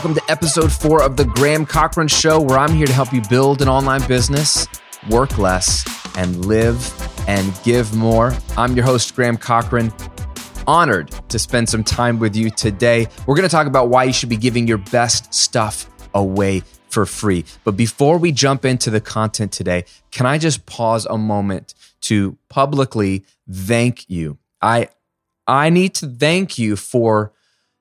Welcome to episode four of The Graham Cochran Show, where I'm here to help you build an online business, work less, and live and give more. I'm your host, Graham Cochran. Honored to spend some time with you today. We're going to talk about why you should be giving your best stuff away for free. But before we jump into the content today, can I just pause a moment to publicly thank you? I I need to thank you for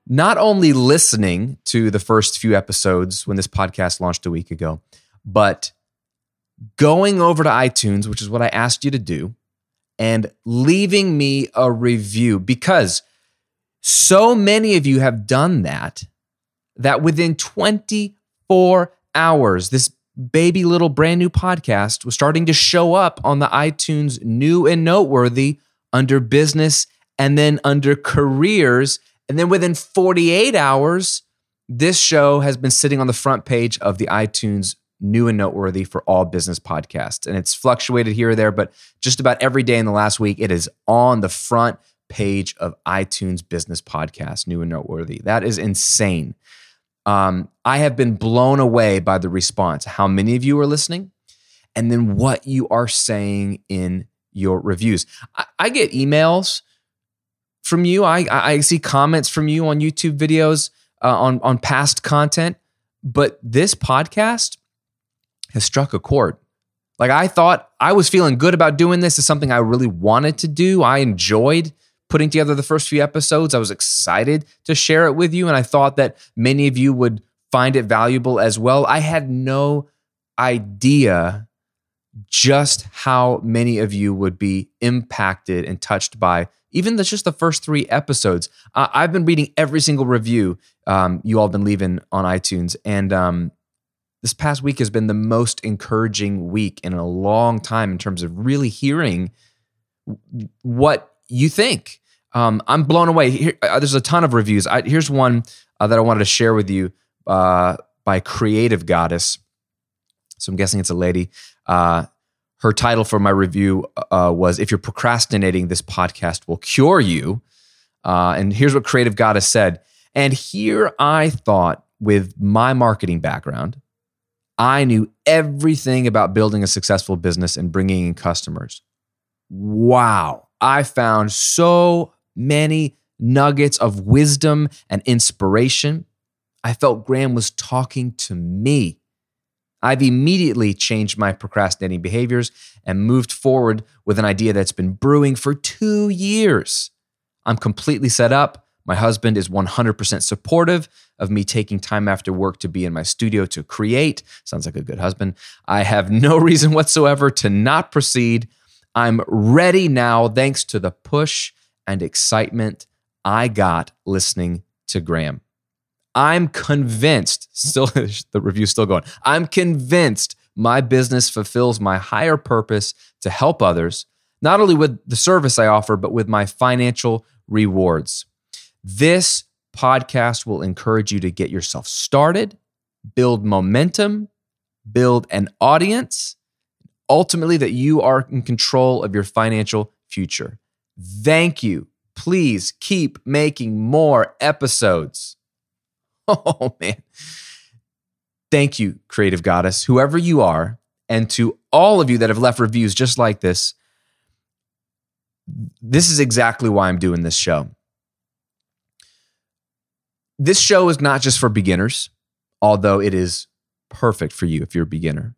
not only listening to the first few episodes when this podcast launched a week ago, but going over to iTunes, which is what I asked you to do, and leaving me a review because so many of you have done that that within 24 hours, this baby little brand new podcast was starting to show up on the iTunes new and noteworthy under business and then under careers and then within 48 hours, this show has been sitting on the front page of the iTunes new and noteworthy for all business podcasts. And it's fluctuated here or there, but just about every day in the last week, it is on the front page of iTunes business podcast, new and noteworthy. That is insane. Um, I have been blown away by the response, how many of you are listening, and then what you are saying in your reviews. I, I get emails from you. I I see comments from you on YouTube videos uh, on on past content, but this podcast has struck a chord. Like I thought I was feeling good about doing this. Is something I really wanted to do. I enjoyed putting together the first few episodes. I was excited to share it with you, and I thought that many of you would find it valuable as well. I had no idea just how many of you would be impacted and touched by even the, just the first three episodes. Uh, I've been reading every single review um, you all have been leaving on iTunes, and um, this past week has been the most encouraging week in a long time in terms of really hearing what you think. Um, I'm blown away. Here, uh, there's a ton of reviews. I, here's one uh, that I wanted to share with you uh, by Creative Goddess. So I'm guessing it's a lady. Her title for my review uh, was If You're Procrastinating, This Podcast Will Cure You. Uh, and here's what Creative Goddess said. And here I thought, with my marketing background, I knew everything about building a successful business and bringing in customers. Wow. I found so many nuggets of wisdom and inspiration. I felt Graham was talking to me. I've immediately changed my procrastinating behaviors and moved forward with an idea that's been brewing for two years. I'm completely set up. My husband is 100% supportive of me taking time after work to be in my studio to create. Sounds like a good husband. I have no reason whatsoever to not proceed. I'm ready now, thanks to the push and excitement I got listening to Graham. I'm convinced, still the review's still going. I'm convinced my business fulfills my higher purpose to help others, not only with the service I offer, but with my financial rewards. This podcast will encourage you to get yourself started, build momentum, build an audience, ultimately, that you are in control of your financial future. Thank you. Please keep making more episodes. Oh, man. Thank you, Creative Goddess, whoever you are, and to all of you that have left reviews just like this. This is exactly why I'm doing this show. This show is not just for beginners, although it is perfect for you if you're a beginner.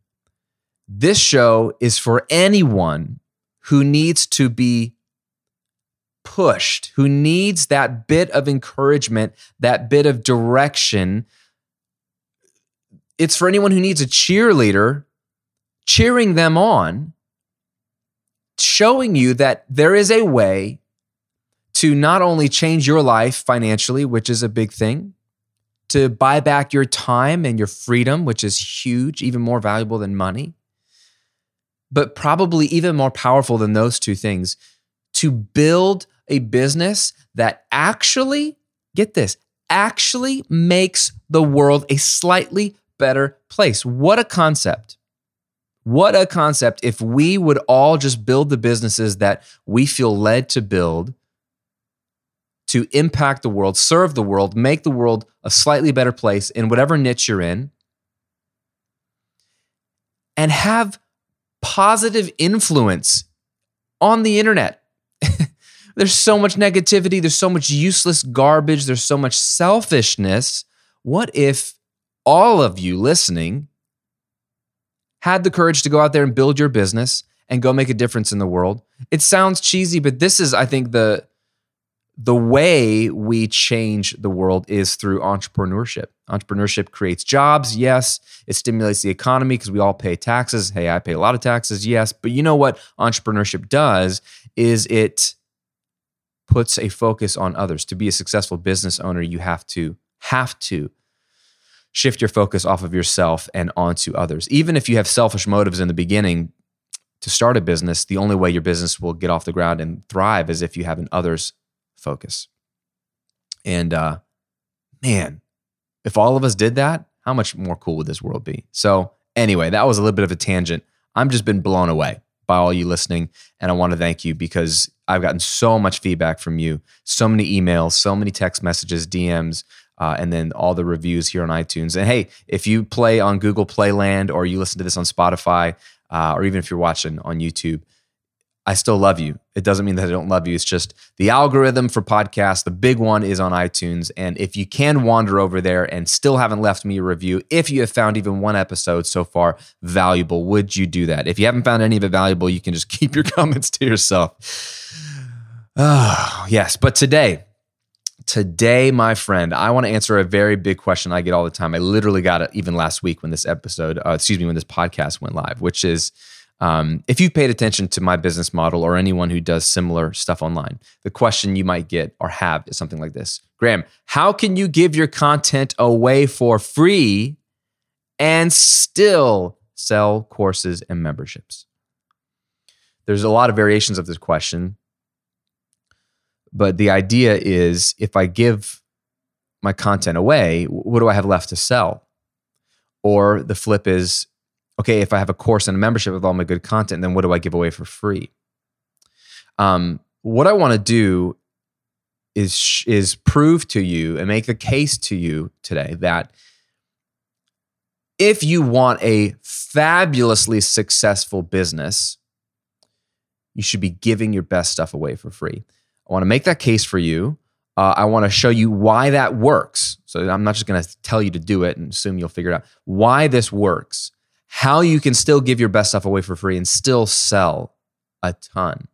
This show is for anyone who needs to be pushed, who needs that bit of encouragement, that bit of direction. It's for anyone who needs a cheerleader cheering them on, showing you that there is a way to not only change your life financially, which is a big thing, to buy back your time and your freedom, which is huge, even more valuable than money, but probably even more powerful than those two things, to build a business that actually, get this, actually makes the world a slightly better place. What a concept. What a concept if we would all just build the businesses that we feel led to build to impact the world, serve the world, make the world a slightly better place in whatever niche you're in, and have positive influence on the internet. There's so much negativity, there's so much useless garbage, there's so much selfishness. What if all of you listening had the courage to go out there and build your business and go make a difference in the world? It sounds cheesy, but this is, I think, the the way we change the world is through entrepreneurship. Entrepreneurship creates jobs, yes. It stimulates the economy because we all pay taxes. Hey, I pay a lot of taxes, yes. But you know what entrepreneurship does is it puts a focus on others. To be a successful business owner, you have to have to shift your focus off of yourself and onto others. Even if you have selfish motives in the beginning to start a business, the only way your business will get off the ground and thrive is if you have an others focus. And uh, man, if all of us did that, how much more cool would this world be? So, anyway, that was a little bit of a tangent. I'm just been blown away by all you listening. And I want to thank you because I've gotten so much feedback from you, so many emails, so many text messages, DMs, uh, and then all the reviews here on iTunes. And hey, if you play on Google Playland or you listen to this on Spotify, uh, or even if you're watching on YouTube, I still love you. It doesn't mean that I don't love you. It's just the algorithm for podcasts. The big one is on iTunes. And if you can wander over there and still haven't left me a review, if you have found even one episode so far valuable, would you do that? If you haven't found any of it valuable, you can just keep your comments to yourself. Oh, yes. But today, today, my friend, I want to answer a very big question I get all the time. I literally got it even last week when this episode, uh, excuse me, when this podcast went live, which is, um, if you've paid attention to my business model or anyone who does similar stuff online, the question you might get or have is something like this Graham, how can you give your content away for free and still sell courses and memberships? There's a lot of variations of this question, but the idea is if I give my content away, what do I have left to sell? Or the flip is okay, if I have a course and a membership with all my good content, then what do I give away for free? Um, what I want to do is is prove to you and make the case to you today that if you want a fabulously successful business, you should be giving your best stuff away for free. I want to make that case for you. Uh, I want to show you why that works. So I'm not just going to tell you to do it and assume you'll figure it out. Why this works how you can still give your best stuff away for free and still sell a ton.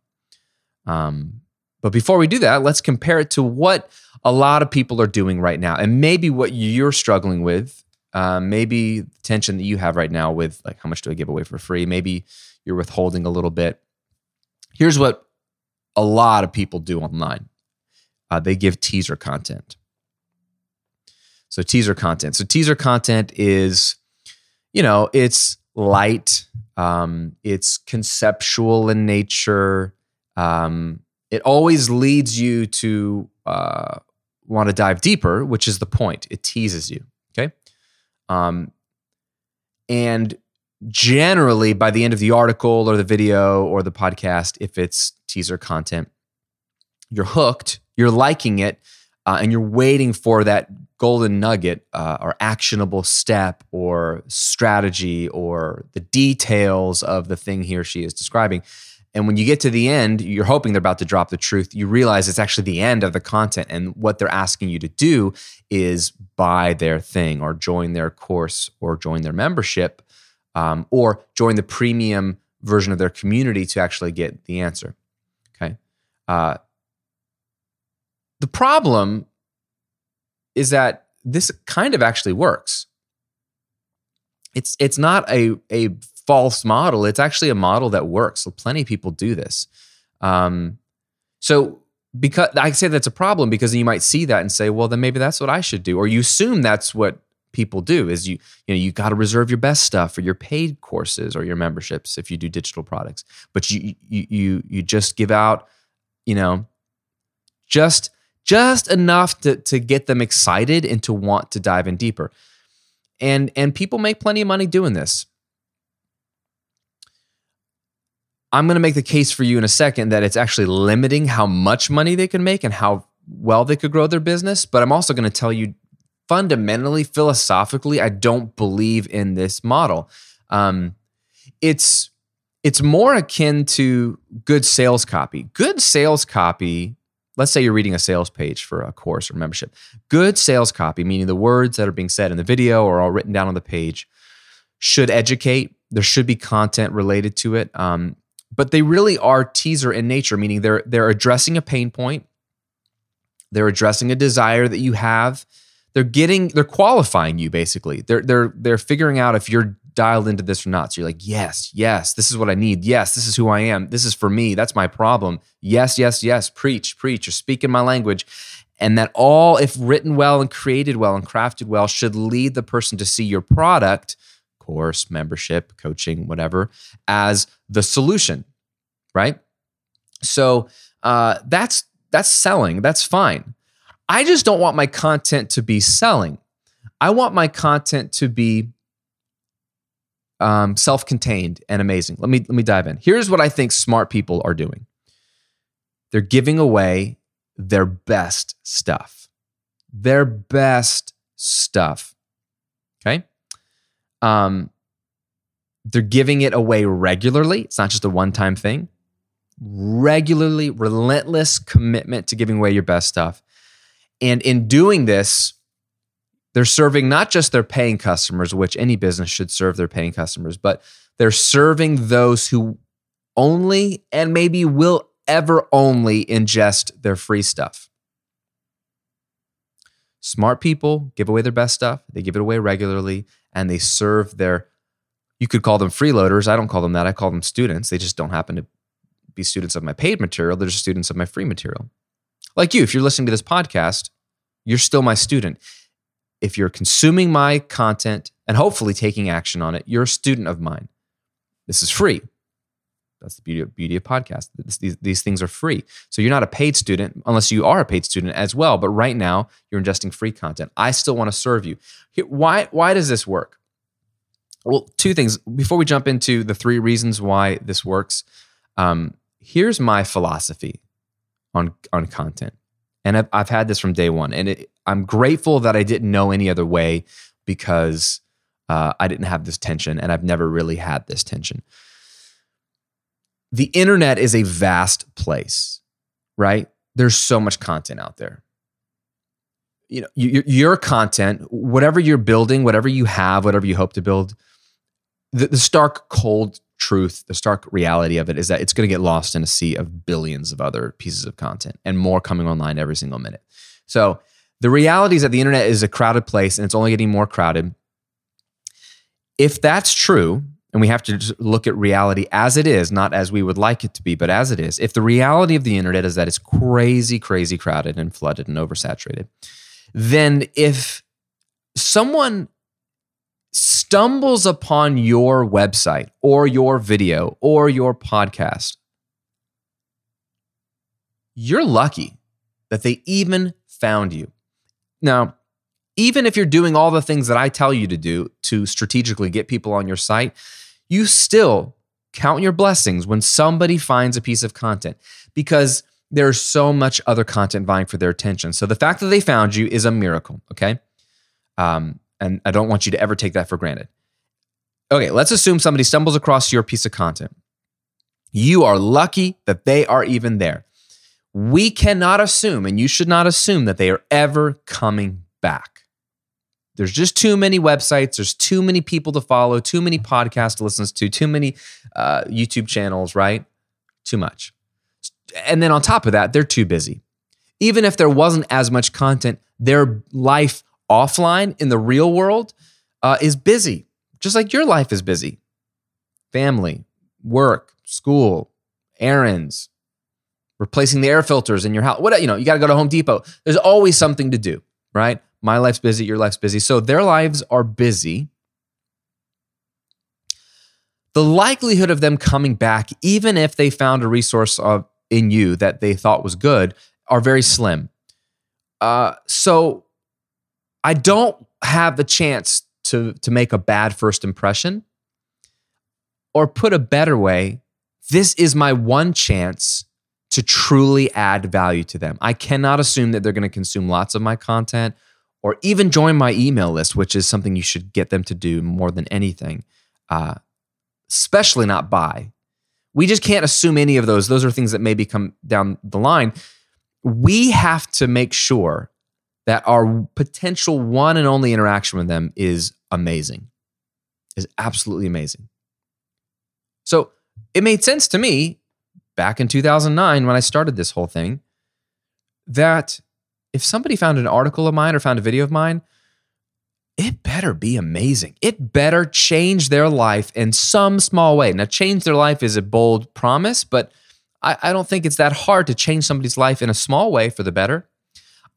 Um, but before we do that, let's compare it to what a lot of people are doing right now, and maybe what you're struggling with. Uh, maybe the tension that you have right now with like how much do I give away for free? Maybe you're withholding a little bit. Here's what a lot of people do online. Uh, they give teaser content. So teaser content. So teaser content is you know, it's light, um, it's conceptual in nature. Um, it always leads you to uh, want to dive deeper, which is the point. It teases you. Okay. Um, and generally, by the end of the article or the video or the podcast, if it's teaser content, you're hooked, you're liking it, uh, and you're waiting for that golden nugget uh, or actionable step or strategy or the details of the thing he or she is describing. And when you get to the end, you're hoping they're about to drop the truth. You realize it's actually the end of the content. And what they're asking you to do is buy their thing or join their course or join their membership um, or join the premium version of their community to actually get the answer. Okay. Uh, the problem is that this kind of actually works. It's it's not a a false model. It's actually a model that works. So plenty of people do this. Um, so because I say that's a problem because you might see that and say, well, then maybe that's what I should do, or you assume that's what people do. Is you you know you got to reserve your best stuff for your paid courses or your memberships if you do digital products, but you you you you just give out, you know, just just enough to, to get them excited and to want to dive in deeper. And, and people make plenty of money doing this. I'm going to make the case for you in a second that it's actually limiting how much money they can make and how well they could grow their business, but I'm also going to tell you fundamentally, philosophically, I don't believe in this model. Um, it's it's more akin to good sales copy. Good sales copy. Let's say you're reading a sales page for a course or membership. Good sales copy, meaning the words that are being said in the video or all written down on the page, should educate. There should be content related to it. Um, but they really are teaser in nature, meaning they're they're addressing a pain point, they're addressing a desire that you have. They're getting they're qualifying you basically. They're they're they're figuring out if you're dialed into this or not. So you're like, yes, yes, this is what I need. Yes, this is who I am. This is for me. That's my problem. Yes, yes, yes. Preach, preach. You're speaking my language. And that all, if written well and created well and crafted well, should lead the person to see your product, course, membership, coaching, whatever, as the solution, right? So uh, that's that's selling. That's fine. I just don't want my content to be selling. I want my content to be um, self-contained and amazing. Let me let me dive in. Here's what I think smart people are doing. They're giving away their best stuff. Their best stuff. Okay? Um they're giving it away regularly. It's not just a one-time thing. Regularly, relentless commitment to giving away your best stuff. And in doing this, they're serving not just their paying customers, which any business should serve their paying customers, but they're serving those who only and maybe will ever only ingest their free stuff. Smart people give away their best stuff, they give it away regularly, and they serve their, you could call them freeloaders. I don't call them that. I call them students. They just don't happen to be students of my paid material, they're just students of my free material. Like you, if you're listening to this podcast, you're still my student if you're consuming my content and hopefully taking action on it, you're a student of mine. This is free. That's the beauty of, beauty of podcast. These, these things are free. So you're not a paid student unless you are a paid student as well. But right now, you're ingesting free content. I still want to serve you. Why, why does this work? Well, two things. Before we jump into the three reasons why this works, um, here's my philosophy on, on content. And I've, I've had this from day one. And it, I'm grateful that I didn't know any other way because uh, I didn't have this tension and I've never really had this tension. The internet is a vast place, right? There's so much content out there. You know, your, your content, whatever you're building, whatever you have, whatever you hope to build, the, the stark cold truth, the stark reality of it is that it's going to get lost in a sea of billions of other pieces of content and more coming online every single minute. So the reality is that the internet is a crowded place and it's only getting more crowded. If that's true, and we have to look at reality as it is, not as we would like it to be, but as it is. If the reality of the internet is that it's crazy, crazy crowded and flooded and oversaturated, then if someone stumbles upon your website or your video or your podcast, you're lucky that they even found you. Now, even if you're doing all the things that I tell you to do to strategically get people on your site, you still count your blessings when somebody finds a piece of content because there's so much other content vying for their attention. So the fact that they found you is a miracle, okay? Um, and I don't want you to ever take that for granted. Okay, let's assume somebody stumbles across your piece of content. You are lucky that they are even there we cannot assume, and you should not assume, that they are ever coming back. There's just too many websites, there's too many people to follow, too many podcasts to listen to, too many uh, YouTube channels, right? Too much. And then on top of that, they're too busy. Even if there wasn't as much content, their life offline in the real world uh, is busy, just like your life is busy. Family, work, school, errands, replacing the air filters in your house. What you know, you got to go to Home Depot. There's always something to do, right? My life's busy, your life's busy. So their lives are busy. The likelihood of them coming back, even if they found a resource of, in you that they thought was good, are very slim. Uh, so I don't have the chance to, to make a bad first impression. Or put a better way, this is my one chance to truly add value to them. I cannot assume that they're going to consume lots of my content or even join my email list, which is something you should get them to do more than anything, uh, especially not buy. We just can't assume any of those. Those are things that maybe come down the line. We have to make sure that our potential one and only interaction with them is amazing, is absolutely amazing. So it made sense to me back in 2009 when I started this whole thing that if somebody found an article of mine or found a video of mine, it better be amazing. It better change their life in some small way. Now, change their life is a bold promise, but I, I, don't think it's that hard to change somebody's life in a small way for the better.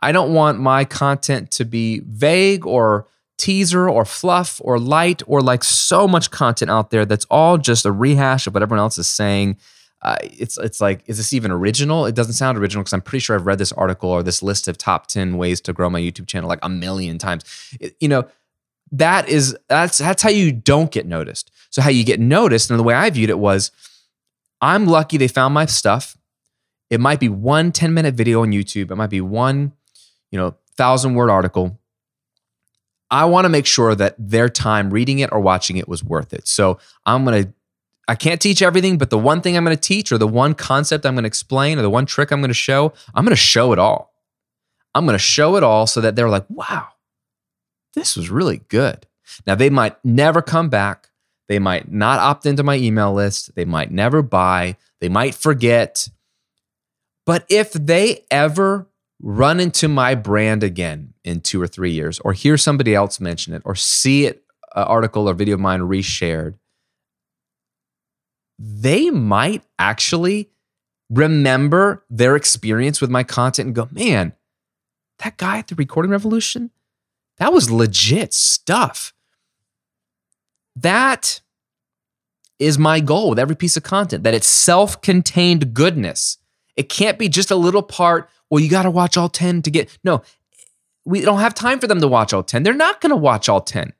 I don't want my content to be vague or teaser or fluff or light or like so much content out there that's all just a rehash of what everyone else is saying uh, it's it's like is this even original? It doesn't sound original because I'm pretty sure I've read this article or this list of top ten ways to grow my YouTube channel like a million times. It, you know, that is that's that's how you don't get noticed. So how you get noticed, and the way I viewed it was, I'm lucky they found my stuff. It might be one 10 minute video on YouTube. It might be one, you know, thousand word article. I want to make sure that their time reading it or watching it was worth it. So I'm going to I can't teach everything, but the one thing I'm going to teach or the one concept I'm going to explain or the one trick I'm going to show, I'm going to show it all. I'm going to show it all so that they're like, wow, this was really good. Now, they might never come back. They might not opt into my email list. They might never buy. They might forget. But if they ever run into my brand again in two or three years, or hear somebody else mention it, or see it, an article or video of mine reshared, they might actually remember their experience with my content and go, man, that guy at the recording revolution, that was legit stuff. That is my goal with every piece of content, that it's self contained goodness. It can't be just a little part. Well, you got to watch all 10 to get. No, we don't have time for them to watch all 10. They're not going to watch all 10,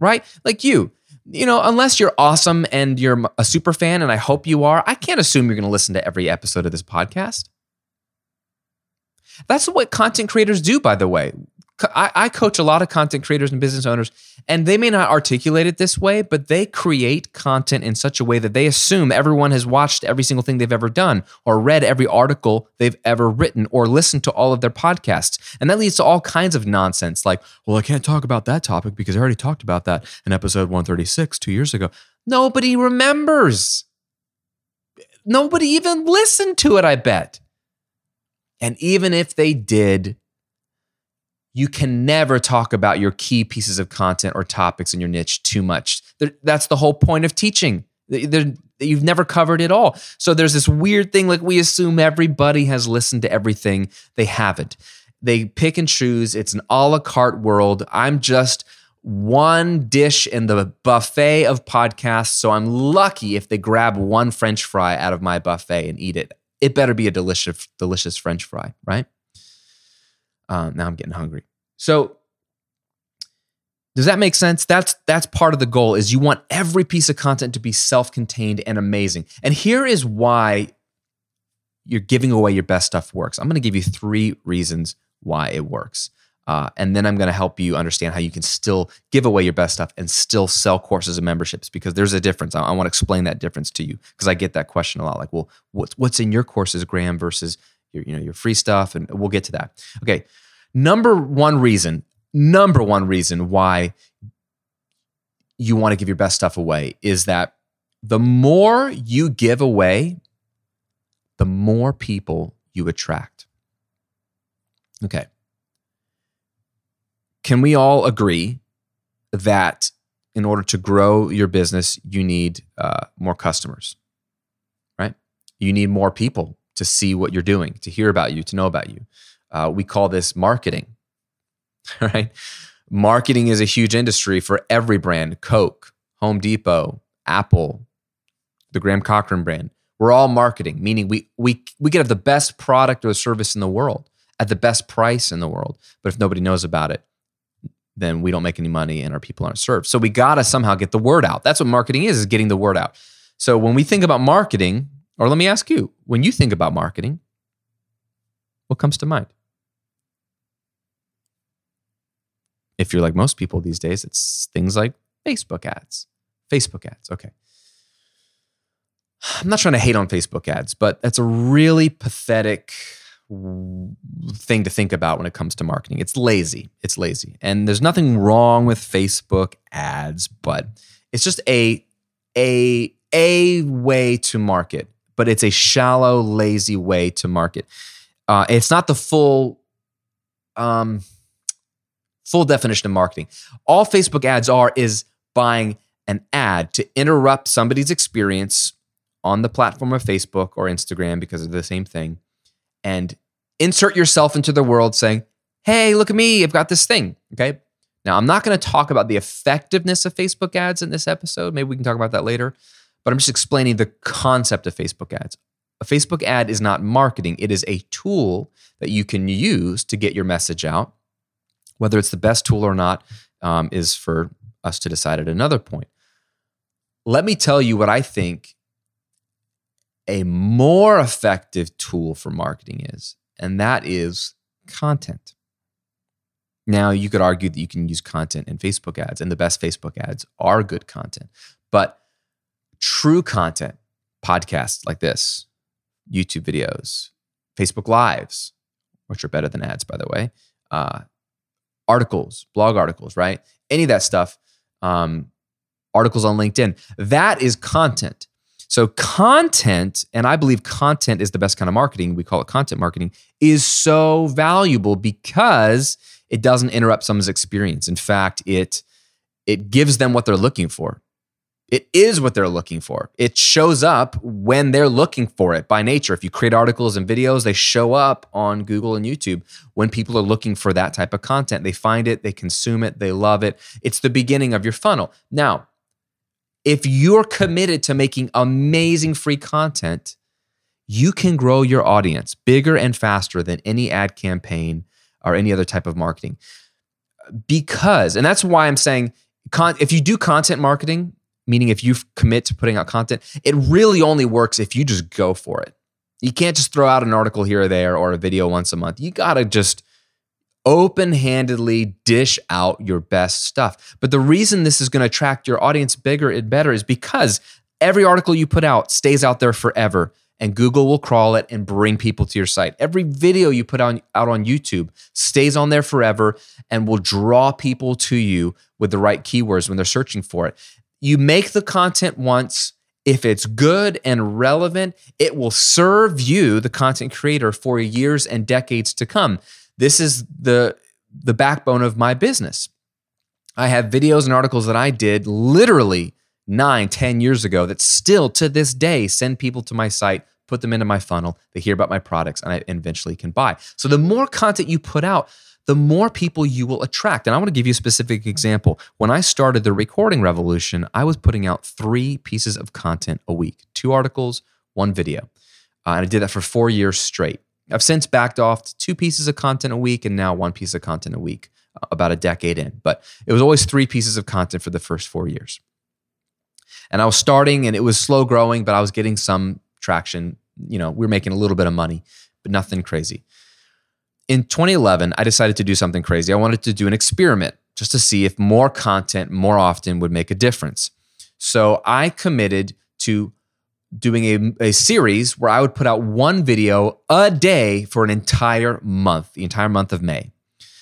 right? Like you, you know, unless you're awesome and you're a super fan, and I hope you are, I can't assume you're going to listen to every episode of this podcast. That's what content creators do, by the way. I, I, coach a lot of content creators and business owners, and they may not articulate it this way, but they create content in such a way that they assume everyone has watched every single thing they've ever done, or read every article they've ever written, or listened to all of their podcasts. And that leads to all kinds of nonsense like, well, I can't talk about that topic because I already talked about that in episode 136 two years ago. Nobody remembers. Nobody even listened to it, I bet. And even if they did, you can never talk about your key pieces of content or topics in your niche too much. That's the whole point of teaching. You've never covered it all. So there's this weird thing like we assume everybody has listened to everything. They haven't. They pick and choose. It's an a la carte world. I'm just one dish in the buffet of podcasts. So I'm lucky if they grab one French fry out of my buffet and eat it. It better be a delicious, delicious French fry, right? Uh, now I'm getting hungry. So does that make sense? That's that's part of the goal is you want every piece of content to be self-contained and amazing. And here is why you're giving away your best stuff works. I'm going to give you three reasons why it works. Uh, and then I'm going to help you understand how you can still give away your best stuff and still sell courses and memberships because there's a difference. I, I want to explain that difference to you because I get that question a lot. Like, well, what's what's in your courses, Graham, versus your you know your free stuff, and we'll get to that. Okay, Number one reason, number one reason why you want to give your best stuff away is that the more you give away, the more people you attract. Okay. Can we all agree that in order to grow your business, you need uh, more customers, right? You need more people to see what you're doing, to hear about you, to know about you. Uh, we call this marketing, right? Marketing is a huge industry for every brand Coke, Home Depot, Apple, the Graham Cochran brand. We're all marketing, meaning we, we, we get the best product or service in the world at the best price in the world. But if nobody knows about it, then we don't make any money and our people aren't served. So we got to somehow get the word out. That's what marketing is, is getting the word out. So when we think about marketing, Or let me ask you when you think about marketing, what comes to mind? If you're like most people these days, it's things like Facebook ads. Facebook ads, okay. I'm not trying to hate on Facebook ads, but that's a really pathetic thing to think about when it comes to marketing. It's lazy. It's lazy. And there's nothing wrong with Facebook ads, but it's just a a a way to market, but it's a shallow, lazy way to market. Uh, it's not the full um, full definition of marketing. All Facebook ads are is buying an ad to interrupt somebody's experience on the platform of Facebook or Instagram because they're the same thing and insert yourself into the world saying, Hey, look at me, I've got this thing. Okay. Now, I'm not going to talk about the effectiveness of Facebook ads in this episode. Maybe we can talk about that later, but I'm just explaining the concept of Facebook ads. A Facebook ad is not marketing, it is a tool that you can use to get your message out. Whether it's the best tool or not um, is for us to decide at another point. Let me tell you what I think a more effective tool for marketing is, and that is content. Now, you could argue that you can use content in Facebook ads, and the best Facebook ads are good content. But true content, podcasts like this, YouTube videos, Facebook Lives, which are better than ads, by the way, uh, articles, blog articles, right? Any of that stuff, um, articles on LinkedIn, that is content. So, content, and I believe content is the best kind of marketing, we call it content marketing, is so valuable because it doesn't interrupt someone's experience. In fact, it it gives them what they're looking for. It is what they're looking for. It shows up when they're looking for it by nature. If you create articles and videos, they show up on Google and YouTube when people are looking for that type of content. They find it, they consume it, they love it. It's the beginning of your funnel. Now, if you're committed to making amazing free content, you can grow your audience bigger and faster than any ad campaign or any other type of marketing. Because, and that's why I'm saying, if you do content marketing, meaning if you commit to putting out content, it really only works if you just go for it. You can't just throw out an article here or there or a video once a month. You got to just open handedly dish out your best stuff. But the reason this is going to attract your audience bigger and better is because every article you put out stays out there forever and Google will crawl it and bring people to your site. Every video you put on, out on YouTube stays on there forever and will draw people to you with the right keywords when they're searching for it. You make the content once. If it's good and relevant, it will serve you, the content creator, for years and decades to come. This is the the backbone of my business. I have videos and articles that I did literally nine, ten years ago that still to this day send people to my site, put them into my funnel, they hear about my products, and I eventually can buy. So the more content you put out, the more people you will attract. And I want to give you a specific example. When I started the recording revolution, I was putting out three pieces of content a week two articles, one video. Uh, and I did that for four years straight. I've since backed off to two pieces of content a week and now one piece of content a week, uh, about a decade in. But it was always three pieces of content for the first four years. And I was starting and it was slow growing, but I was getting some traction. You know, we were making a little bit of money, but nothing crazy. In 2011, I decided to do something crazy. I wanted to do an experiment just to see if more content more often would make a difference. So I committed to doing a, a series where I would put out one video a day for an entire month, the entire month of May.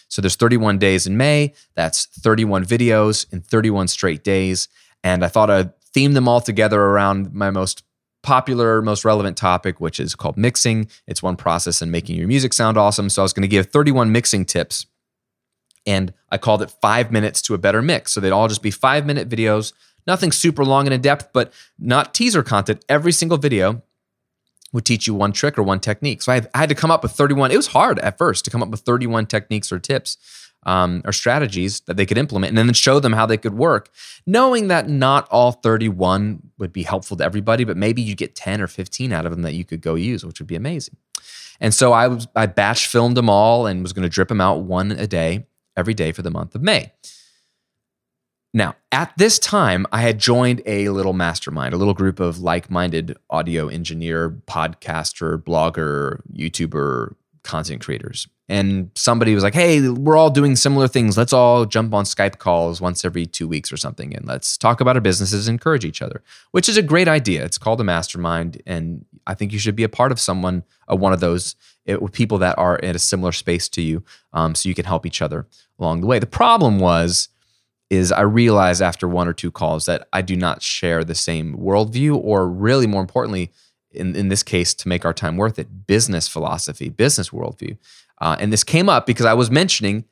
So there's 31 days in May. That's 31 videos in 31 straight days. And I thought I'd theme them all together around my most popular, most relevant topic, which is called mixing. It's one process in making your music sound awesome. So I was going to give 31 mixing tips. And I called it five minutes to a better mix. So they'd all just be five minute videos Nothing super long and in depth, but not teaser content. Every single video would teach you one trick or one technique. So I had, I had to come up with 31. It was hard at first to come up with 31 techniques or tips um, or strategies that they could implement and then show them how they could work, knowing that not all 31 would be helpful to everybody, but maybe you get 10 or 15 out of them that you could go use, which would be amazing. And so I was I batch filmed them all and was going to drip them out one a day every day for the month of May. Now, at this time, I had joined a little mastermind, a little group of like minded audio engineer, podcaster, blogger, YouTuber, content creators. And somebody was like, hey, we're all doing similar things. Let's all jump on Skype calls once every two weeks or something and let's talk about our businesses and encourage each other, which is a great idea. It's called a mastermind. And I think you should be a part of someone, uh, one of those it, with people that are in a similar space to you um, so you can help each other along the way. The problem was, is I realized after one or two calls that I do not share the same worldview, or really more importantly, in, in this case, to make our time worth it, business philosophy, business worldview. Uh, and this came up because I was mentioning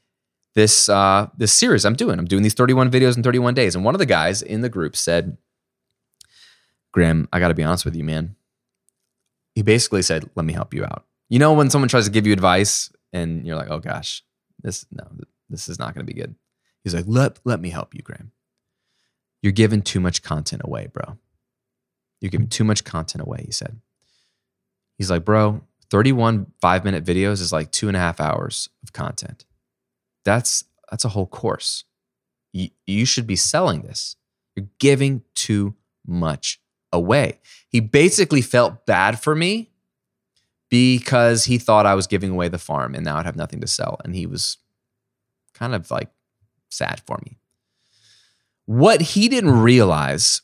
this uh, this series I'm doing. I'm doing these 31 videos in 31 days, and one of the guys in the group said, "Graham, I got to be honest with you, man." He basically said, "Let me help you out." You know, when someone tries to give you advice, and you're like, "Oh gosh, this no, this is not going to be good." He's like, let, let me help you, Graham. You're giving too much content away, bro. You're giving too much content away, he said. He's like, bro, 31 five minute videos is like two and a half hours of content. That's that's a whole course. You, you should be selling this. You're giving too much away. He basically felt bad for me because he thought I was giving away the farm and now I'd have nothing to sell. And he was kind of like sad for me. What he didn't realize,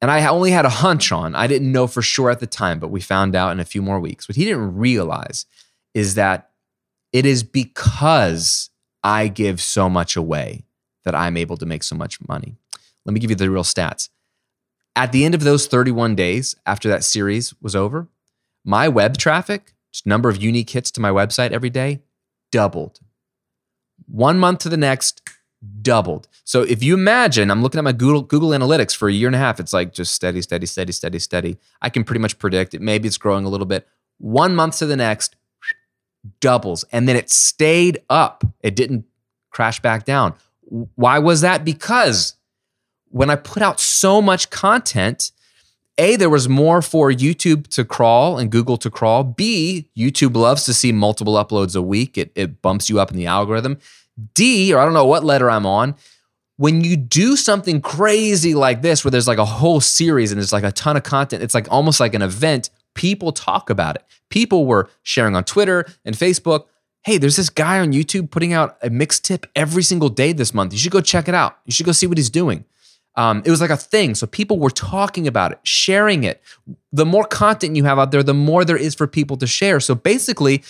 and I only had a hunch on, I didn't know for sure at the time, but we found out in a few more weeks. What he didn't realize is that it is because I give so much away that I'm able to make so much money. Let me give you the real stats. At the end of those 31 days after that series was over, my web traffic, just number of unique hits to my website every day, doubled. One month to the next, doubled. So if you imagine, I'm looking at my Google Google Analytics for a year and a half, it's like just steady, steady, steady, steady, steady. I can pretty much predict it. Maybe it's growing a little bit. One month to the next, doubles. And then it stayed up. It didn't crash back down. Why was that? Because when I put out so much content, A, there was more for YouTube to crawl and Google to crawl. B, YouTube loves to see multiple uploads a week. It, it bumps you up in the algorithm. D, or I don't know what letter I'm on, when you do something crazy like this, where there's like a whole series and there's like a ton of content, it's like almost like an event, people talk about it. People were sharing on Twitter and Facebook. Hey, there's this guy on YouTube putting out a mix tip every single day this month. You should go check it out. You should go see what he's doing. Um, it was like a thing. So people were talking about it, sharing it. The more content you have out there, the more there is for people to share. So basically,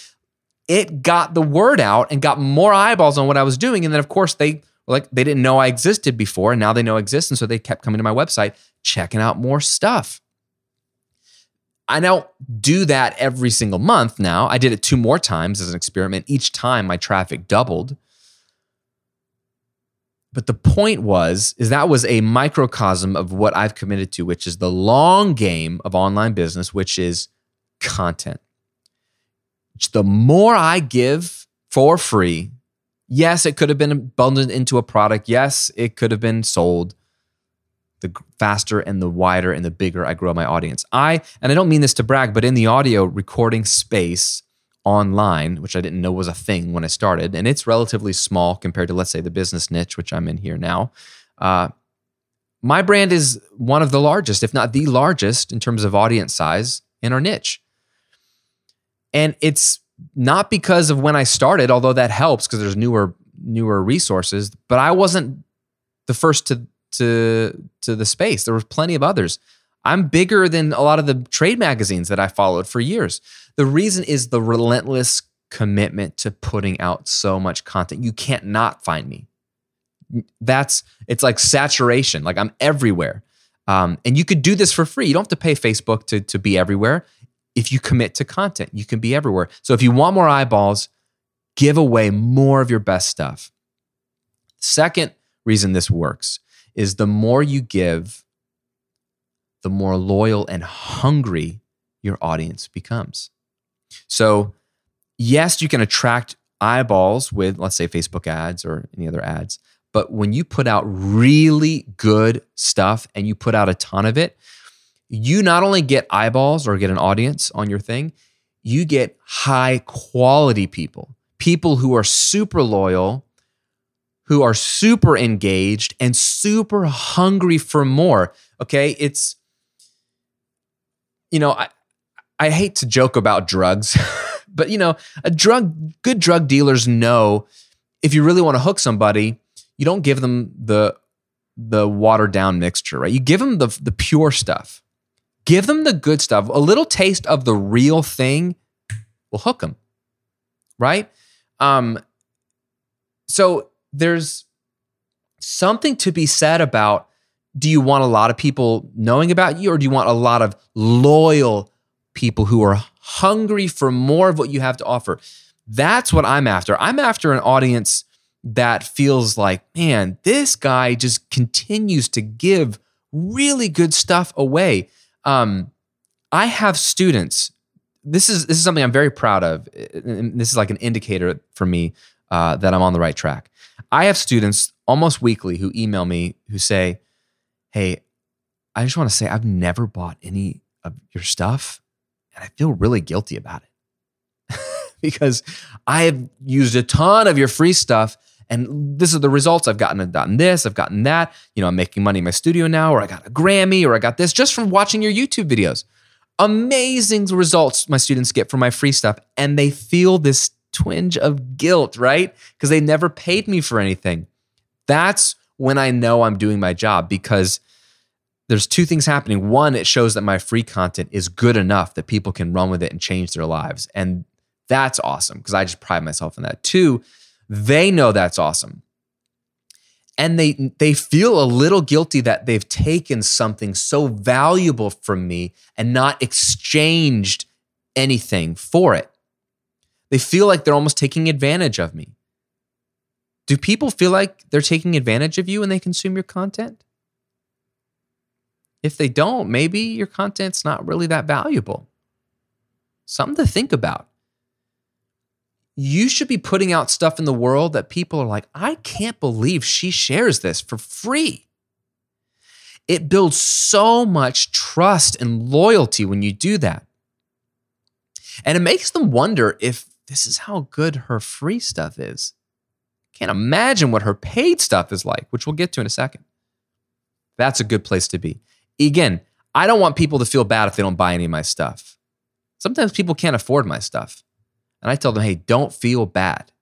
it got the word out and got more eyeballs on what I was doing. And then, of course, they like they didn't know I existed before, and now they know I exist, and so they kept coming to my website, checking out more stuff. I now do that every single month. Now I did it two more times as an experiment. Each time my traffic doubled. But the point was, is that was a microcosm of what I've committed to, which is the long game of online business, which is content the more I give for free, yes, it could have been bundled into a product. Yes, it could have been sold. The faster and the wider and the bigger I grow my audience. I, and I don't mean this to brag, but in the audio recording space online, which I didn't know was a thing when I started, and it's relatively small compared to, let's say, the business niche, which I'm in here now. Uh, my brand is one of the largest, if not the largest, in terms of audience size in our niche. And it's not because of when I started, although that helps because there's newer newer resources, but I wasn't the first to to to the space. There were plenty of others. I'm bigger than a lot of the trade magazines that I followed for years. The reason is the relentless commitment to putting out so much content. You can't not find me. That's it's like saturation. Like I'm everywhere. Um, and you could do this for free. You don't have to pay Facebook to, to be everywhere if you commit to content, you can be everywhere. So if you want more eyeballs, give away more of your best stuff. Second reason this works is the more you give, the more loyal and hungry your audience becomes. So, yes, you can attract eyeballs with, let's say, Facebook ads or any other ads. But when you put out really good stuff and you put out a ton of it, you not only get eyeballs or get an audience on your thing, you get high quality people, people who are super loyal, who are super engaged and super hungry for more. Okay. It's, you know, I, I hate to joke about drugs, but you know, a drug, good drug dealers know if you really want to hook somebody, you don't give them the the watered down mixture, right? You give them the the pure stuff. Give them the good stuff. A little taste of the real thing will hook them, right? Um, so there's something to be said about do you want a lot of people knowing about you or do you want a lot of loyal people who are hungry for more of what you have to offer? That's what I'm after. I'm after an audience that feels like, man, this guy just continues to give really good stuff away. Um, I have students. This is this is something I'm very proud of. This is like an indicator for me uh, that I'm on the right track. I have students almost weekly who email me who say, "Hey, I just want to say I've never bought any of your stuff, and I feel really guilty about it because I have used a ton of your free stuff." And this is the results. I've gotten I've gotten this, I've gotten that. You know, I'm making money in my studio now, or I got a Grammy, or I got this just from watching your YouTube videos. Amazing results my students get from my free stuff. And they feel this twinge of guilt, right? Because they never paid me for anything. That's when I know I'm doing my job because there's two things happening. One, it shows that my free content is good enough that people can run with it and change their lives. And that's awesome because I just pride myself in that. Two, they know that's awesome. And they they feel a little guilty that they've taken something so valuable from me and not exchanged anything for it. They feel like they're almost taking advantage of me. Do people feel like they're taking advantage of you when they consume your content? If they don't, maybe your content's not really that valuable. Something to think about you should be putting out stuff in the world that people are like, I can't believe she shares this for free. It builds so much trust and loyalty when you do that. And it makes them wonder if this is how good her free stuff is. Can't imagine what her paid stuff is like, which we'll get to in a second. That's a good place to be. Again, I don't want people to feel bad if they don't buy any of my stuff. Sometimes people can't afford my stuff. And I tell them, hey, don't feel bad.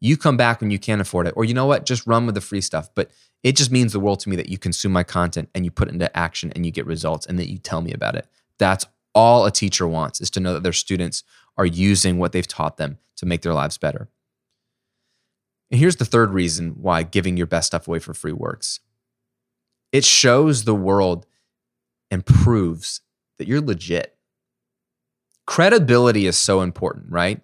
You come back when you can't afford it. Or you know what? Just run with the free stuff. But it just means the world to me that you consume my content and you put it into action and you get results and that you tell me about it. That's all a teacher wants is to know that their students are using what they've taught them to make their lives better. And here's the third reason why giving your best stuff away for free works it shows the world and proves that you're legit. Credibility is so important, right?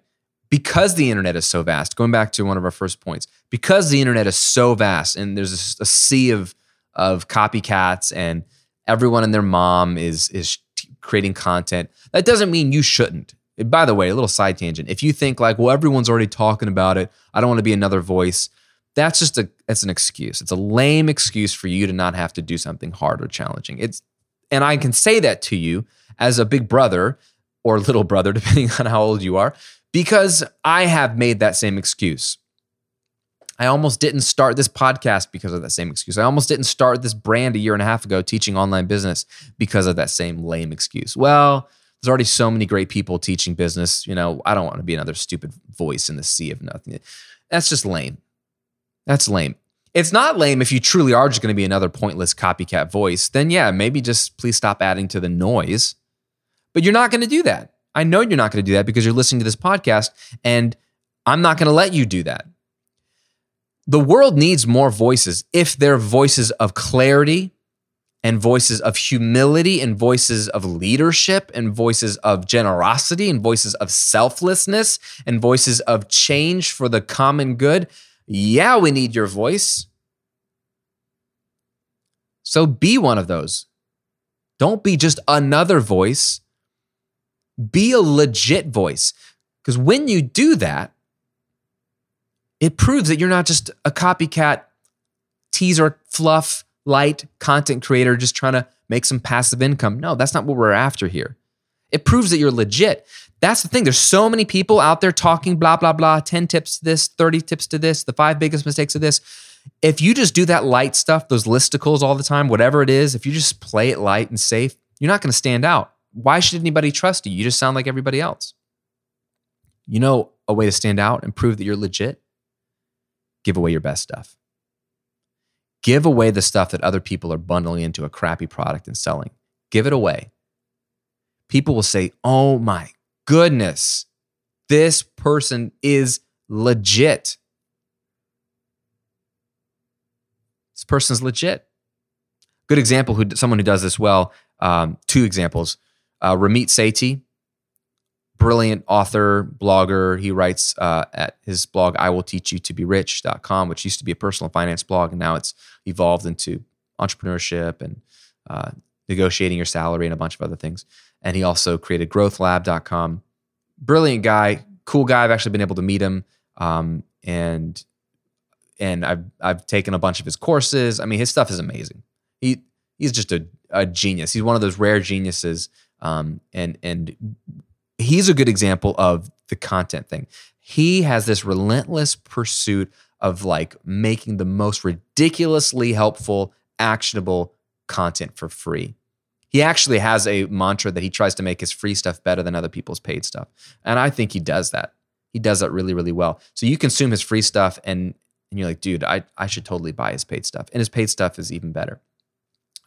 Because the internet is so vast, going back to one of our first points, because the internet is so vast and there's a, a sea of of copycats and everyone and their mom is is creating content, that doesn't mean you shouldn't. By the way, a little side tangent. If you think like, well, everyone's already talking about it, I don't want to be another voice. That's just a that's an excuse. It's a lame excuse for you to not have to do something hard or challenging. It's and I can say that to you as a big brother or little brother, depending on how old you are, because I have made that same excuse. I almost didn't start this podcast because of that same excuse. I almost didn't start this brand a year and a half ago teaching online business because of that same lame excuse. Well, there's already so many great people teaching business. You know, I don't want to be another stupid voice in the sea of nothing. That's just lame. That's lame. It's not lame if you truly are just going to be another pointless copycat voice. Then, yeah, maybe just please stop adding to the noise. But you're not going to do that. I know you're not going to do that because you're listening to this podcast, and I'm not going to let you do that. The world needs more voices if they're voices of clarity and voices of humility and voices of leadership and voices of generosity and voices of selflessness and voices of change for the common good. Yeah, we need your voice. So be one of those. Don't be just another voice be a legit voice. Because when you do that, it proves that you're not just a copycat, teaser, fluff, light content creator just trying to make some passive income. No, that's not what we're after here. It proves that you're legit. That's the thing. There's so many people out there talking blah, blah, blah, 10 tips to this, 30 tips to this, the five biggest mistakes of this. If you just do that light stuff, those listicles all the time, whatever it is, if you just play it light and safe, you're not going to stand out. Why should anybody trust you? You just sound like everybody else. You know a way to stand out and prove that you're legit? Give away your best stuff. Give away the stuff that other people are bundling into a crappy product and selling. Give it away. People will say, Oh my goodness, this person is legit. This person's legit. Good example, who someone who does this well. Um, two examples. Uh, Ramit Sethi, brilliant author, blogger. He writes uh, at his blog, I will teach you to be rich.com, which used to be a personal finance blog. And now it's evolved into entrepreneurship and uh, negotiating your salary and a bunch of other things. And he also created growthlab.com. Brilliant guy, cool guy. I've actually been able to meet him. Um, and and I've I've taken a bunch of his courses. I mean, his stuff is amazing. He he's just a, a genius. He's one of those rare geniuses. Um, and and he's a good example of the content thing. He has this relentless pursuit of like making the most ridiculously helpful, actionable content for free. He actually has a mantra that he tries to make his free stuff better than other people's paid stuff. And I think he does that. He does that really, really well. So you consume his free stuff and and you're like, dude, I, I should totally buy his paid stuff. And his paid stuff is even better.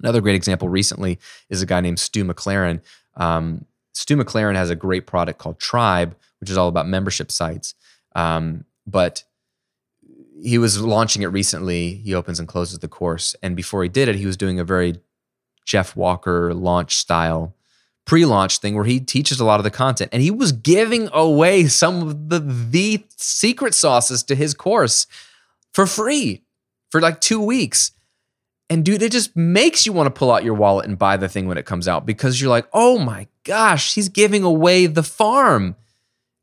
Another great example recently is a guy named Stu McLaren. Um, Stu McLaren has a great product called Tribe, which is all about membership sites. Um, but he was launching it recently. He opens and closes the course. And before he did it, he was doing a very Jeff Walker launch style pre launch thing where he teaches a lot of the content. And he was giving away some of the, the secret sauces to his course for free for like two weeks. And dude, it just makes you want to pull out your wallet and buy the thing when it comes out because you're like, oh my gosh, he's giving away the farm.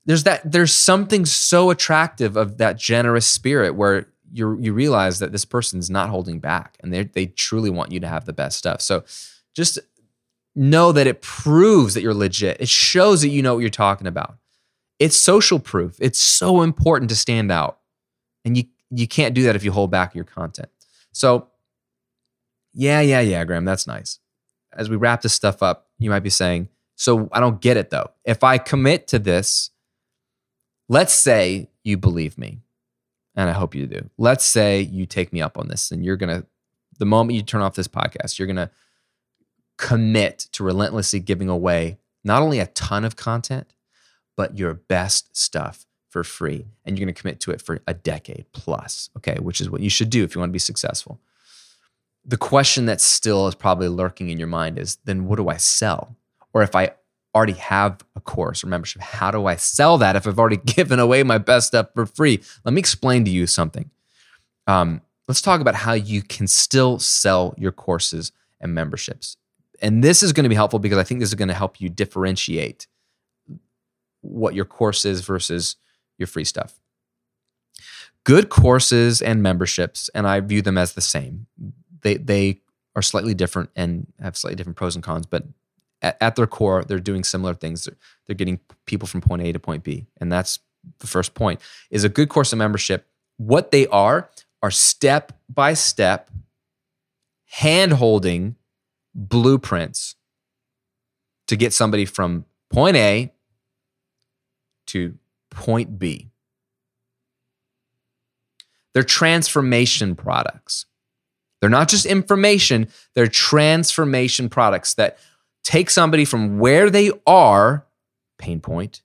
There's that, there's something so attractive of that generous spirit where you you realize that this person's not holding back and they they truly want you to have the best stuff. So just know that it proves that you're legit. It shows that you know what you're talking about. It's social proof. It's so important to stand out. And you you can't do that if you hold back your content. So yeah, yeah, yeah, Graham, that's nice. As we wrap this stuff up, you might be saying, so I don't get it though. If I commit to this, let's say you believe me, and I hope you do. Let's say you take me up on this and you're going to, the moment you turn off this podcast, you're going to commit to relentlessly giving away not only a ton of content, but your best stuff for free. And you're going to commit to it for a decade plus, okay, which is what you should do if you want to be successful the question that still is probably lurking in your mind is then what do I sell? Or if I already have a course or membership, how do I sell that if I've already given away my best stuff for free? Let me explain to you something. Um, let's talk about how you can still sell your courses and memberships. And this is going to be helpful because I think this is going to help you differentiate what your course is versus your free stuff. Good courses and memberships, and I view them as the same they they are slightly different and have slightly different pros and cons, but at, at their core, they're doing similar things. They're, they're getting people from point A to point B, and that's the first point. Is a good course of membership. What they are are step by step, hand holding blueprints to get somebody from point A to point B. They're transformation products. They're not just information, they're transformation products that take somebody from where they are, pain point,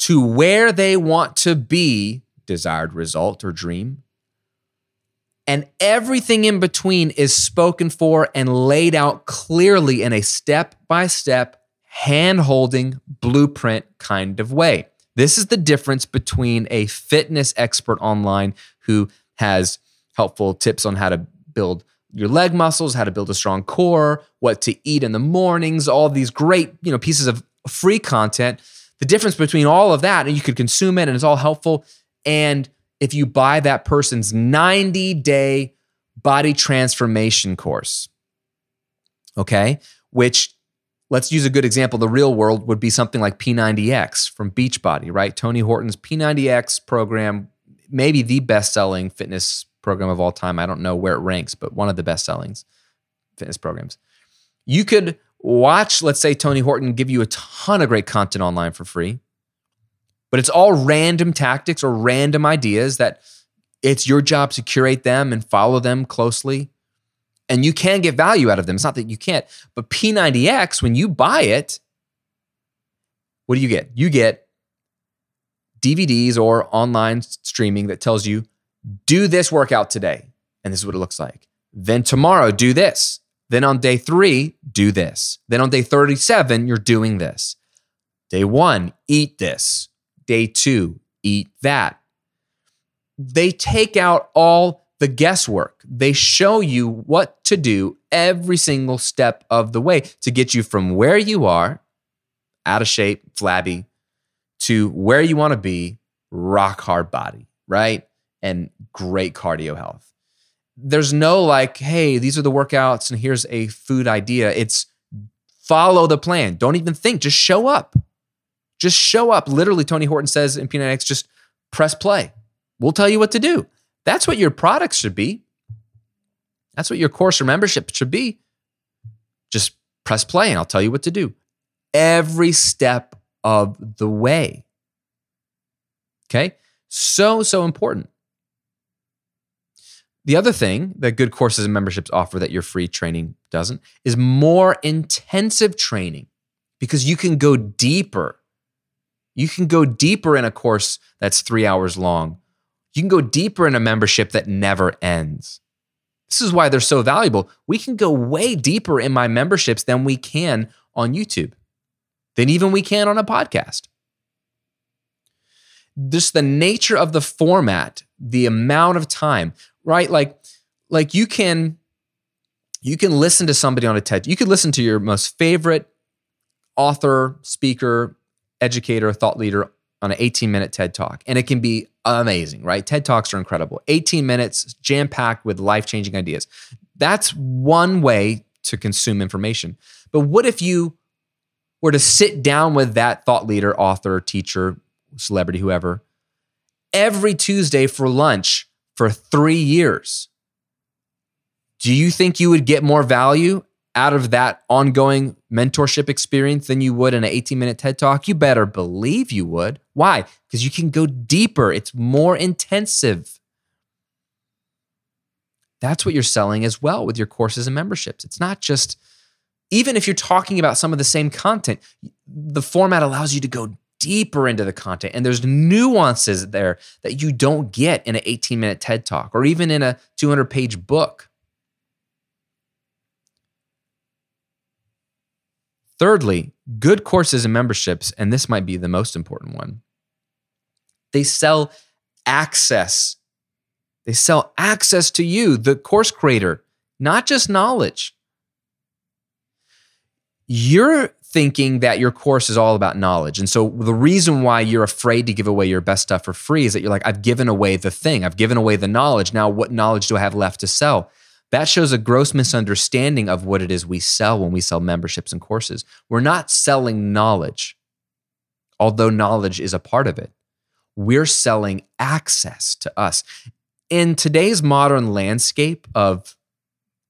to where they want to be, desired result or dream. And everything in between is spoken for and laid out clearly in a step by step, hand holding blueprint kind of way. This is the difference between a fitness expert online who has helpful tips on how to build your leg muscles, how to build a strong core, what to eat in the mornings, all these great, you know, pieces of free content. The difference between all of that and you could consume it and it's all helpful and if you buy that person's 90-day body transformation course. Okay? Which let's use a good example, the real world would be something like P90X from Beachbody, right? Tony Horton's P90X program, maybe the best-selling fitness program of all time. I don't know where it ranks, but one of the best selling fitness programs. You could watch, let's say, Tony Horton give you a ton of great content online for free, but it's all random tactics or random ideas that it's your job to curate them and follow them closely. And you can get value out of them. It's not that you can't, but P90X, when you buy it, what do you get? You get DVDs or online streaming that tells you, do this workout today. And this is what it looks like. Then tomorrow, do this. Then on day three, do this. Then on day 37, you're doing this. Day one, eat this. Day two, eat that. They take out all the guesswork. They show you what to do every single step of the way to get you from where you are, out of shape, flabby, to where you want to be, rock hard body, right? And great cardio health. There's no like, hey, these are the workouts and here's a food idea. It's follow the plan. Don't even think, just show up. Just show up. Literally, Tony Horton says in P90X, just press play. We'll tell you what to do. That's what your products should be. That's what your course or membership should be. Just press play and I'll tell you what to do every step of the way. Okay? So, so important. The other thing that good courses and memberships offer that your free training doesn't is more intensive training because you can go deeper. You can go deeper in a course that's three hours long. You can go deeper in a membership that never ends. This is why they're so valuable. We can go way deeper in my memberships than we can on YouTube than even we can on a podcast. Just the nature of the format, the amount of time, right? Like, like you can you can listen to somebody on a TED. You could listen to your most favorite author, speaker, educator, thought leader on an 18 minute TED talk, and it can be amazing, right? TED talks are incredible. 18 minutes, jam packed with life changing ideas. That's one way to consume information. But what if you were to sit down with that thought leader, author, teacher, celebrity, whoever, every Tuesday for lunch for three years, do you think you would get more value out of that ongoing mentorship experience than you would in an 18 minute TED talk? You better believe you would. Why? Because you can go deeper, it's more intensive. That's what you're selling as well with your courses and memberships. It's not just even if you're talking about some of the same content, the format allows you to go deeper into the content. And there's nuances there that you don't get in an 18 minute TED talk or even in a 200 page book. Thirdly, good courses and memberships, and this might be the most important one, they sell access. They sell access to you, the course creator, not just knowledge you're thinking that your course is all about knowledge. And so the reason why you're afraid to give away your best stuff for free is that you're like, I've given away the thing, I've given away the knowledge. Now, what knowledge do I have left to sell? That shows a gross misunderstanding of what it is we sell when we sell memberships and courses. We're not selling knowledge, although knowledge is a part of it. We're selling access to us. In today's modern landscape of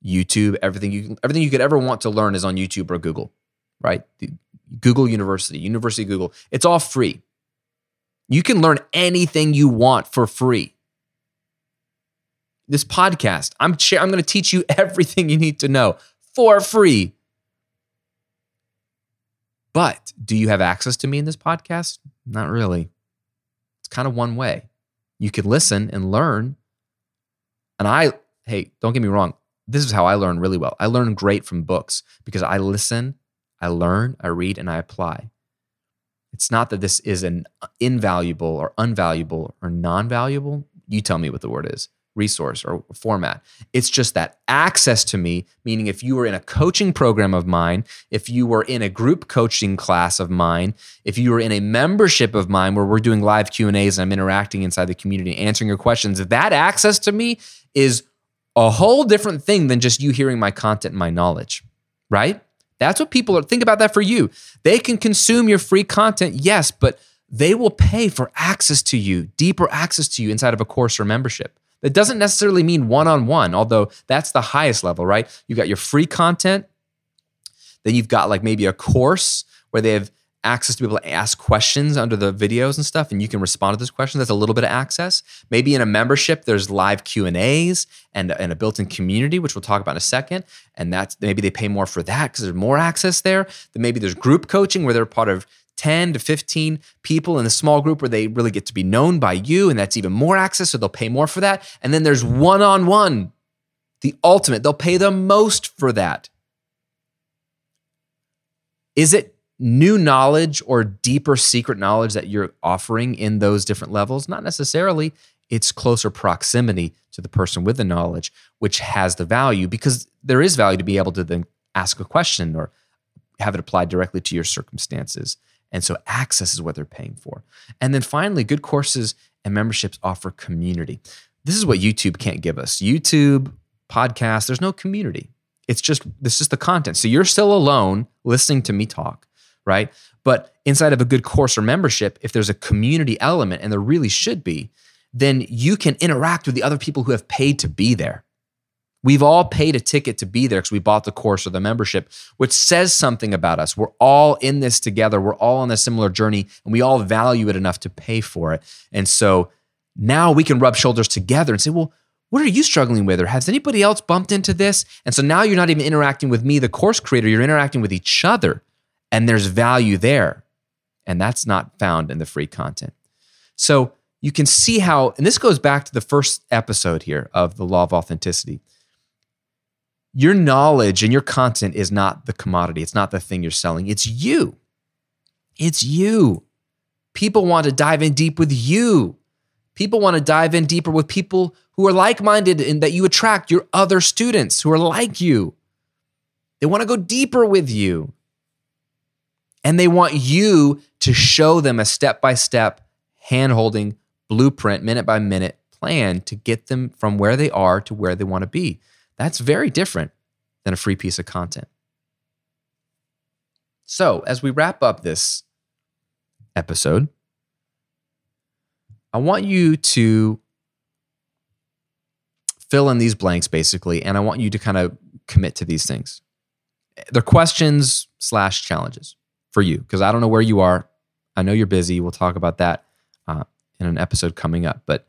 YouTube, everything you everything you could ever want to learn is on YouTube or Google, right? Google University, University Google. It's all free. You can learn anything you want for free. This podcast, I'm I'm going to teach you everything you need to know for free. But do you have access to me in this podcast? Not really. It's kind of one way. You can listen and learn. And I, hey, don't get me wrong, this is how I learn really well. I learn great from books because I listen, I learn, I read, and I apply. It's not that this is an invaluable or unvaluable or non valuable. You tell me what the word is resource or format. It's just that access to me, meaning if you were in a coaching program of mine, if you were in a group coaching class of mine, if you were in a membership of mine where we're doing live Q&As and I'm interacting inside the community, answering your questions, that access to me is a whole different thing than just you hearing my content and my knowledge, right? That's what people are. Think about that for you. They can consume your free content, yes, but they will pay for access to you, deeper access to you inside of a course or membership. That doesn't necessarily mean one on one, although that's the highest level, right? You've got your free content, then you've got like maybe a course where they have access to be able to ask questions under the videos and stuff and you can respond to those questions. That's a little bit of access. Maybe in a membership there's live q and a's and, and a built-in community which we'll talk about in a second and that's maybe they pay more for that because there's more access there. Then maybe there's group coaching where they're part of 10 to 15 people in a small group where they really get to be known by you and that's even more access so they'll pay more for that. And then there's one-on-one the ultimate. They'll pay the most for that. Is it new knowledge or deeper secret knowledge that you're offering in those different levels? Not necessarily. It's closer proximity to the person with the knowledge, which has the value because there is value to be able to then ask a question or have it applied directly to your circumstances. And so access is what they're paying for. And then finally, good courses and memberships offer community. This is what YouTube can't give us. YouTube, podcast, there's no community. It's just this is the content. So you're still alone listening to me talk right? But inside of a good course or membership, if there's a community element, and there really should be, then you can interact with the other people who have paid to be there. We've all paid a ticket to be there because we bought the course or the membership, which says something about us. We're all in this together. We're all on a similar journey, and we all value it enough to pay for it. And so now we can rub shoulders together and say, well, what are you struggling with? Or has anybody else bumped into this? And so now you're not even interacting with me, the course creator, you're interacting with each other and there's value there. And that's not found in the free content. So you can see how, and this goes back to the first episode here of the law of authenticity. Your knowledge and your content is not the commodity, it's not the thing you're selling, it's you. It's you. People want to dive in deep with you. People want to dive in deeper with people who are like minded and that you attract, your other students who are like you. They want to go deeper with you. And they want you to show them a step by step, hand holding, blueprint, minute by minute plan to get them from where they are to where they want to be. That's very different than a free piece of content. So, as we wrap up this episode, I want you to fill in these blanks basically, and I want you to kind of commit to these things. They're questions slash challenges for you because I don't know where you are. I know you're busy. We'll talk about that uh, in an episode coming up. But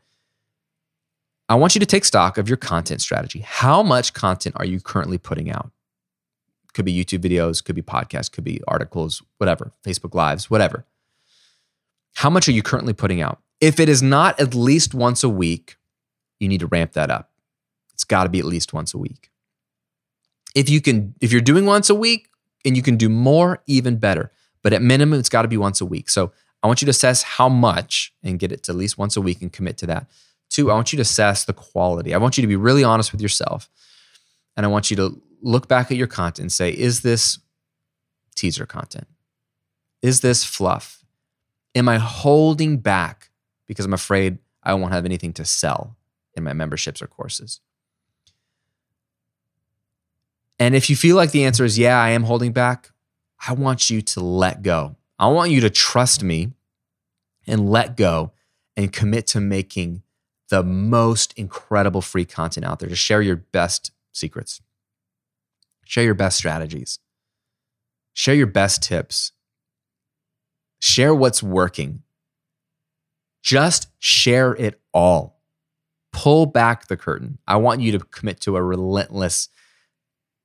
I want you to take stock of your content strategy. How much content are you currently putting out? Could be YouTube videos, could be podcasts, could be articles, whatever, Facebook Lives, whatever. How much are you currently putting out? If it is not at least once a week, you need to ramp that up. It's got to be at least once a week. If you can, if you're doing once a week, and you can do more, even better. But at minimum, it's got to be once a week. So I want you to assess how much and get it to at least once a week and commit to that. Two, I want you to assess the quality. I want you to be really honest with yourself. And I want you to look back at your content and say, is this teaser content? Is this fluff? Am I holding back because I'm afraid I won't have anything to sell in my memberships or courses? And if you feel like the answer is, yeah, I am holding back, I want you to let go. I want you to trust me and let go and commit to making the most incredible free content out there to share your best secrets, share your best strategies, share your best tips, share what's working. Just share it all. Pull back the curtain. I want you to commit to a relentless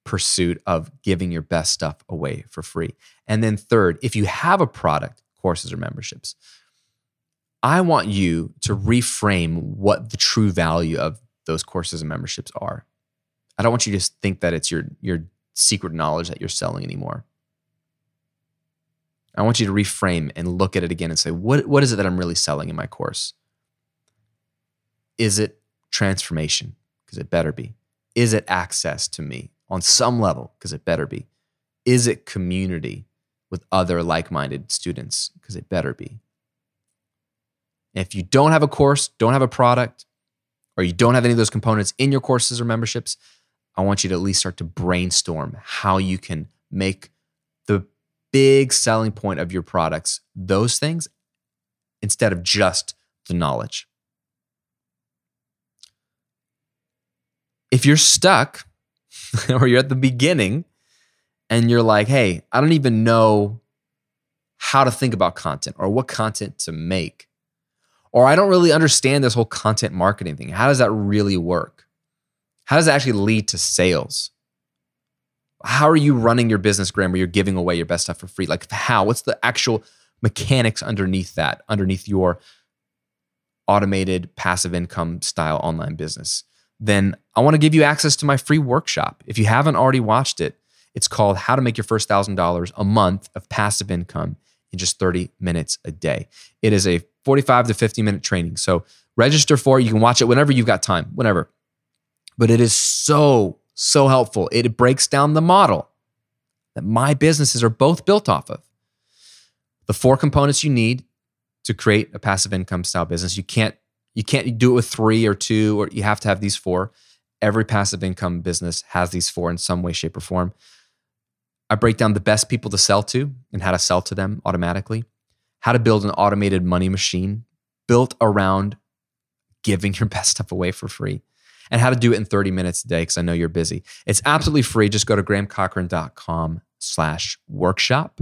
pursuit of giving your best stuff away for free. And then, third, if you have a product, courses, or memberships, I want you to reframe what the true value of those courses and memberships are. I don't want you to just think that it's your, your secret knowledge that you're selling anymore. I want you to reframe and look at it again and say, what, what is it that I'm really selling in my course? Is it transformation? Because it better be. Is it access to me? On some level, because it better be? Is it community with other like minded students? Because it better be. If you don't have a course, don't have a product, or you don't have any of those components in your courses or memberships, I want you to at least start to brainstorm how you can make the big selling point of your products those things instead of just the knowledge. if you're stuck or you're at the beginning and you're like, hey, I don't even know how to think about content or what content to make, or I don't really understand this whole content marketing thing. How does that really work? How does it actually lead to sales? How are you running your business, Graham, where you're giving away your best stuff for free? Like, how? What's the actual mechanics underneath that, underneath your automated passive income style online business? Then I want to give you access to my free workshop. If you haven't already watched it, it's called How to Make Your First $1,000 a Month of Passive Income in Just 30 Minutes a Day. It is a 45 to 50 minute training. So register for it. You can watch it whenever you've got time, whenever. But it is so, so helpful. It breaks down the model that my businesses are both built off of. The four components you need to create a passive income style business. You can't you can't do it with three or two, or you have to have these four. Every passive income business has these four in some way, shape, or form. I break down the best people to sell to and how to sell to them automatically, how to build an automated money machine built around giving your best stuff away for free, and how to do it in 30 minutes a day because I know you're busy. It's absolutely free. Just go to grahamcochrane.com slash workshop.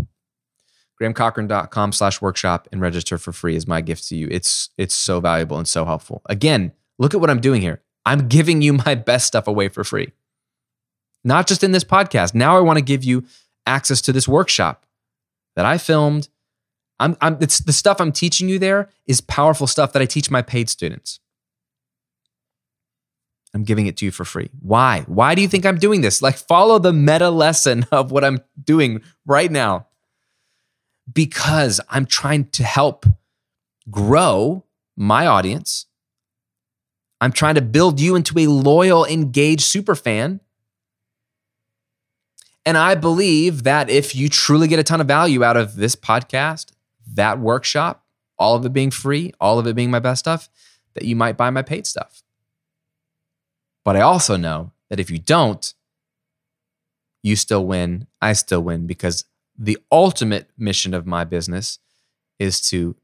grahamcochrane.com slash workshop and register for free is my gift to you. It's it's so valuable and so helpful. Again, look at what I'm doing here. I'm giving you my best stuff away for free not just in this podcast. Now I want to give you access to this workshop that I filmed. I'm, I'm, it's the stuff I'm teaching you there is powerful stuff that I teach my paid students. I'm giving it to you for free. Why? Why do you think I'm doing this? Like, follow the meta lesson of what I'm doing right now. Because I'm trying to help grow my audience. I'm trying to build you into a loyal, engaged super fan and I believe that if you truly get a ton of value out of this podcast, that workshop, all of it being free, all of it being my best stuff, that you might buy my paid stuff. But I also know that if you don't, you still win. I still win because the ultimate mission of my business is to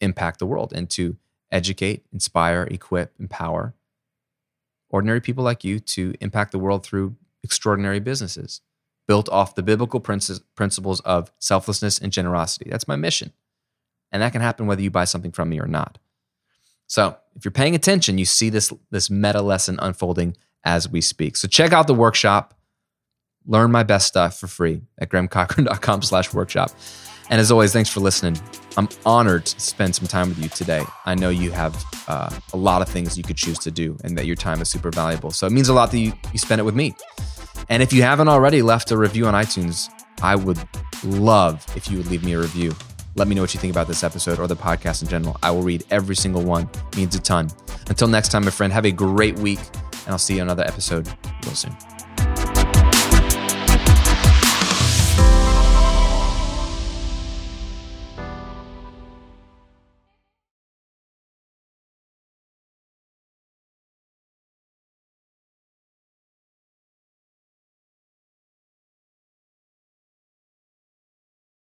impact the world and to educate, inspire, equip, empower ordinary people like you to impact the world through extraordinary businesses built off the biblical principles of selflessness and generosity. That's my mission. And that can happen whether you buy something from me or not. So, if you're paying attention, you see this, this meta lesson unfolding as we speak. So, check out the workshop. Learn my best stuff for free at grahamcochrane.com slash workshop. And as always, thanks for listening. I'm honored to spend some time with you today. I know you have uh, a lot of things you could choose to do and that your time is super valuable. So it means a lot that you, you spend it with me. And if you haven't already left a review on iTunes, I would love if you would leave me a review. Let me know what you think about this episode or the podcast in general. I will read every single one. It means a ton. Until next time, my friend, have a great week, and I'll see you on another episode real soon.